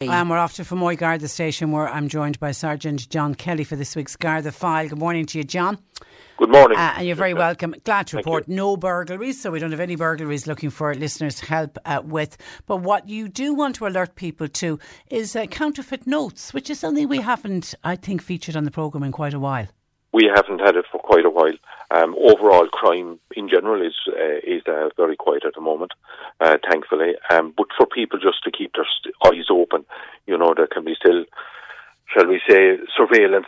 And we're off to Fermoy Garda station where I'm joined by Sergeant John Kelly for this week's Garda file. Good morning to you, John. Good morning. Uh, and you're very welcome. Glad to report no burglaries, so we don't have any burglaries looking for listeners' help uh, with. But what you do want to alert people to is uh, counterfeit notes, which is something we haven't, I think, featured on the programme in quite a while. We haven't had it for quite a while. Um, overall, crime in general is uh, is uh, very quiet at the moment, uh, thankfully. Um, but for people just to keep their eyes open, you know, there can be still, shall we say, surveillance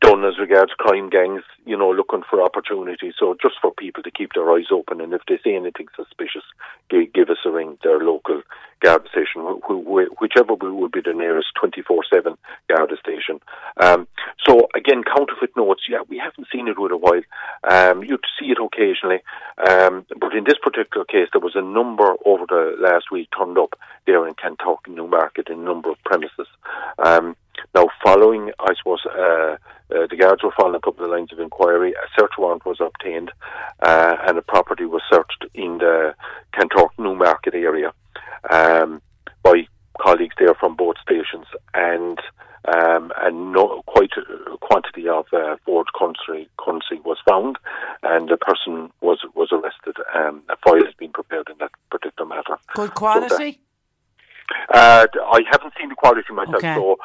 done as regards crime gangs, you know, looking for opportunities. So just for people to keep their eyes open, and if they see anything suspicious, gi- give us a ring. Their local Garda station, wh- wh- whichever would be the nearest 24/7 Garda station. Um, so again, counterfeit notes. Yeah, we haven't seen it in a while. Um, you'd see it occasionally, um, but in this particular case, there was a number over the last week turned up there in Kanturk Newmarket in a number of premises. Um, now, following, I suppose, uh, uh, the guards were following a couple of lines of inquiry. A search warrant was obtained, uh, and the property was searched in the Kanturk Newmarket area um, by colleagues there from both stations, and um, and no, quite a quantity of uh, forged currency, currency was found, and the person was was arrested. Um, a file has been prepared in that particular matter. Good quality? Uh, I haven't seen the quality myself, Okay. so I can't, couldn't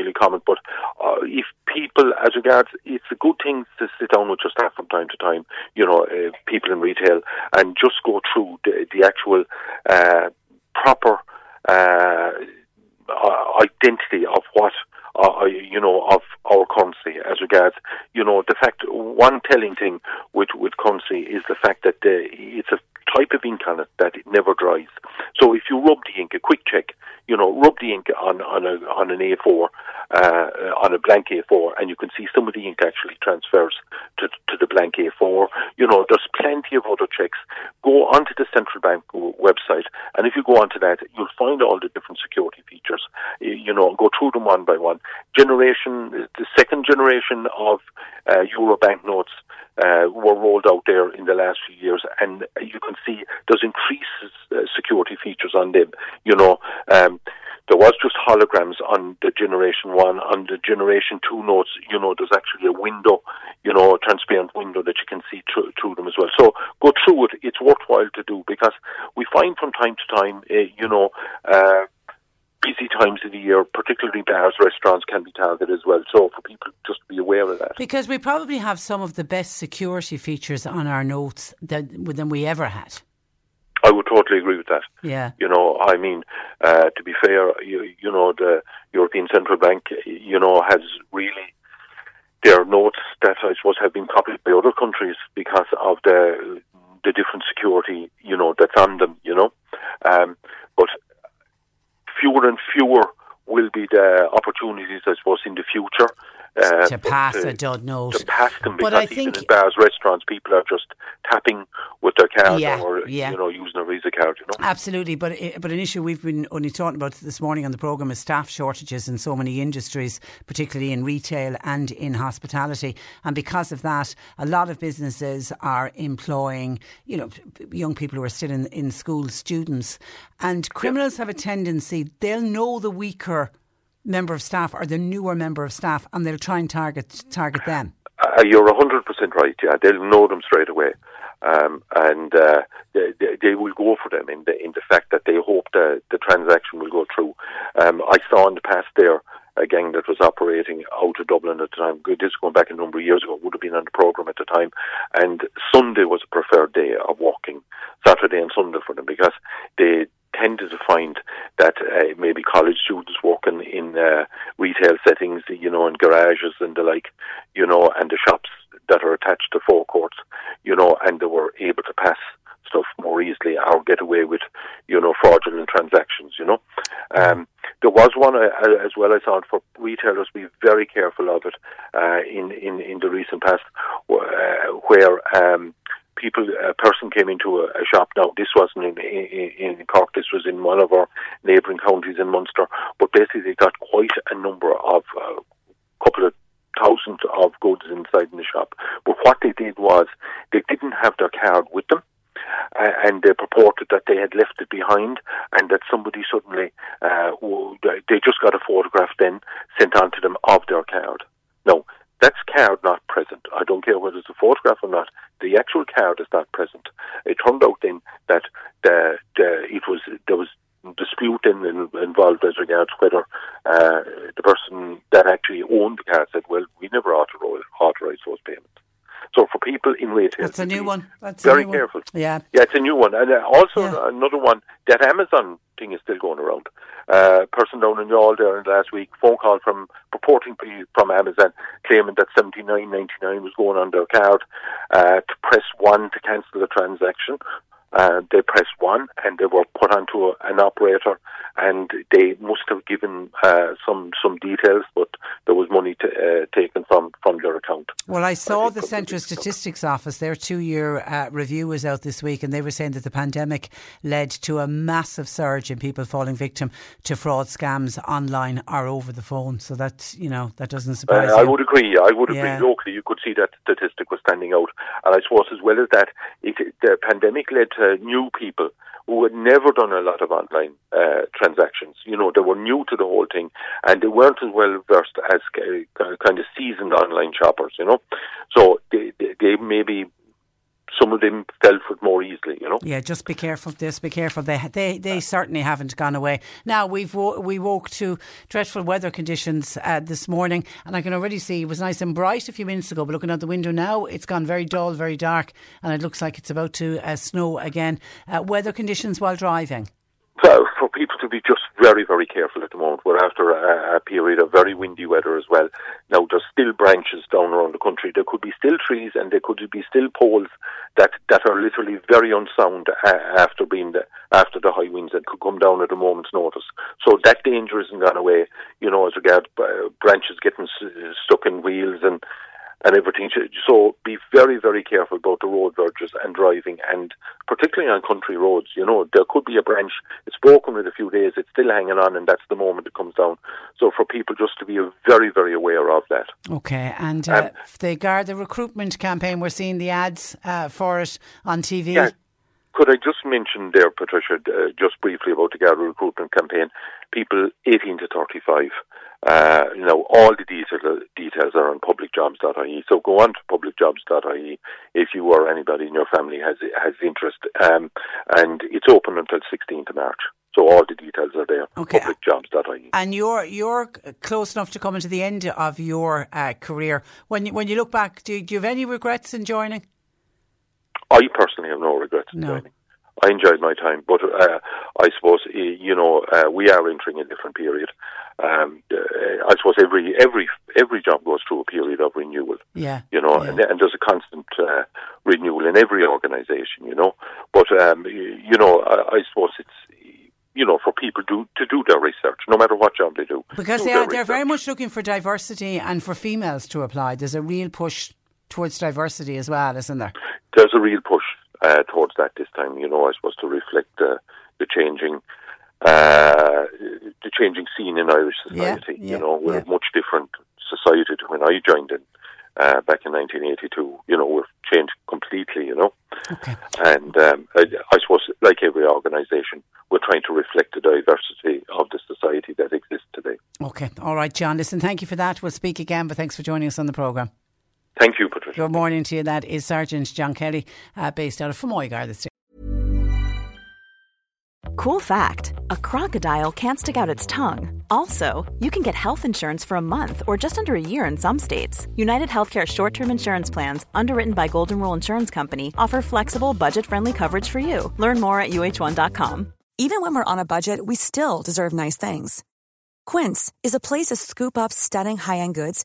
really comment. But uh, if people, as regards, it's a good thing to sit down with your staff from time to time. You know, uh, people in retail, and just go through the, the actual uh, proper uh, uh, identity of what. Uh, you know, of our currency as regards, you know, the fact, one telling thing with, with currency is the fact that uh, it's a type of ink on it that it never dries. So if you rub the ink, a quick check, you know, rub the ink on, on, a, on an A4, uh, on a blank A4, and you can see some of the ink actually transfers to, to the blank A4. You know, there's plenty of other checks. Go onto the central bank website, and if you go onto that, you'll find all the different security features. You, know, go through them one by one. Generation, the second generation of uh, euro banknotes uh, were rolled out there in the last few years, and you can see there's increased uh, security features on them. You know, um, there was just holograms on the Generation One, on the Generation Two notes. You know, there's actually a window, you know, a transparent window that you can see through, through them as well. So go through it. It's worthwhile to do because we find from time to time, uh, you know. Uh, Busy times of the year, particularly bars, restaurants can be targeted as well. So for people just to be aware of that. Because we probably have some of the best security features on our notes than we ever had. I would totally agree with that. Yeah. You know, I mean, uh, to be fair, you, you know, the European Central Bank, you know, has really their notes that I suppose have been copied by other countries because of the the different security, you know, that's on them. You know, um, but fewer and fewer will be the opportunities, I suppose, in the future. Uh, to pass to, a dud note. to pass them But I think- in bars, restaurants, people are just tapping with their card Yeah, or yeah. you know using a Visa card. You know. Absolutely, but but an issue we've been only talking about this morning on the program is staff shortages in so many industries, particularly in retail and in hospitality, and because of that, a lot of businesses are employing you know young people who are still in in school, students, and criminals have a tendency they'll know the weaker member of staff or the newer member of staff, and they'll try and target target them. Uh, you're 100% right, yeah. They'll know them straight away. Um, and uh, they, they, they, will go for them in the in the fact that they hope the the transaction will go through. Um, I saw in the past there a gang that was operating out of Dublin at the time. This is going back a number of years ago. Would have been on the program at the time, and Sunday was a preferred day of walking. Saturday and Sunday for them because they tended to find that uh, maybe college students working in uh, retail settings, you know, in garages and the like, you know, and the shops that are attached to forecourts, you know, and they were able to pass stuff more easily or get away with, you know, fraudulent transactions, you know. Um, there was one uh, as well, I thought, for retailers be very careful of it uh, in, in, in the recent past, uh, where um, people, a person came into a, a shop. Now, this wasn't in, in, in Cork, this was in one of our neighbouring counties in Munster, but basically they got quite a number of, uh, couple of thousands of goods inside in the shop. But what they did was they didn't have their card with them. Uh, and they purported that they had left it behind and that somebody suddenly, uh, they just got a photograph then sent on to them of their card. No, that's card not present. I don't care whether it's a photograph or not. The actual card is not present. It turned out then that the, the it was there was dispute in, in, involved as regards whether uh, the person that actually owned the card said, "Well, we never authorized, authorized those payments." So for people in retail, that's a new one. That's very new careful. One. Yeah, yeah, it's a new one, and uh, also Yeah. another one that Amazon thing is still going around. Uh, person down in the all there last week, phone call from purporting from Amazon claiming that seventy nine ninety nine was going on their card. Uh, to press one to cancel the transaction, uh, they pressed one and they were put onto a, an operator, and they must have given uh, some some details, but there was money to, uh, taken from from their account. Well, I saw the Central. Statistics Office, their two year uh, review was out this week, and they were saying that the pandemic led to a massive surge in people falling victim to fraud scams online or over the phone. So that, you know, that doesn't surprise Uh, I would agree. I would agree. Yeah. Locally, you could see that statistic was standing out, and I suppose as well as that, it, the pandemic led to new people who had never done a lot of online uh, transactions. You know, they were new to the whole thing, and they weren't as well versed as uh, kind of seasoned online shoppers. You know, so they, they, they maybe some of them for it more easily. You know. Yeah, just be careful. Just be careful. They they they certainly haven't gone away. Now we've wo- we woke to dreadful weather conditions uh, this morning, and I can already see it was nice and bright a few minutes ago. But looking out the window now, it's gone very dull, very dark, and it looks like it's about to uh, snow again. Uh, weather conditions while driving. So for people to be just very, very careful at the moment. We're after a, a period of very windy weather as well. Now there's still branches down around the country. There could be still trees and there could be still poles that, that are literally very unsound after being the, after the high winds that could come down at a moment's notice. So that danger isn't gone away. You know, as regards uh, branches getting stuck in wheels and and everything. So be very, very careful about the road verges and driving, and particularly on country roads. You know, there could be a branch. It's broken in a few days. It's still hanging on, and that's the moment it comes down. So for people just to be very, very aware of that. Okay, and uh, Um, the Garda recruitment campaign, we're seeing the ads uh, for it on TV. Yeah. Could I just mention there, Patricia, uh, just briefly about the Garda recruitment campaign? People 18 to 35. Uh, you know, all the details, details are on publicjobs.ie. So go on to publicjobs.ie if you or anybody in your family has has interest. Um, and it's open until 16th of March. So all the details are there. Okay. Publicjobs.ie. And you're you're close enough to coming to the end of your uh, career. When you, when you look back, do you, do you have any regrets in joining? I personally have no regrets in No. joining. I enjoyed my time, but uh, I suppose you know uh, we are entering a different period. Um, uh, I suppose every every every job goes through a period of renewal. Yeah, You know, yeah. and, and there's a constant uh, renewal in every organisation. You know, but um, you know, I, I suppose it's you know for people to to do their research, no matter what job they do. because do they are they're very much looking for diversity and for females to apply. There's a real push towards diversity as well, isn't there? there's a real push uh, towards that this time. You know, I suppose to reflect the the changing uh, the changing scene in Irish Yeah, society. yeah, you know, we're yeah. a much different society to when I joined in uh, back in 1982. You know, we've changed completely. You know, Okay. and um, I, I suppose like every organisation, we're trying to reflect the diversity of the society that exists today. Okay. All right, John. Listen, thank you for that. We'll speak again, but thanks for joining us on the programme. Thank you, Patricia. Good morning to you. That is Sergeant John Kelly, uh, based out of Fermoy Garda Cool fact a crocodile can't stick out its tongue. Also, you can get health insurance for a month or just under a year in some states. United Healthcare short term insurance plans, underwritten by Golden Rule Insurance Company, offer flexible, budget friendly coverage for you. Learn more at uh1.com. Even when we're on a budget, we still deserve nice things. Quince is a place to scoop up stunning high end goods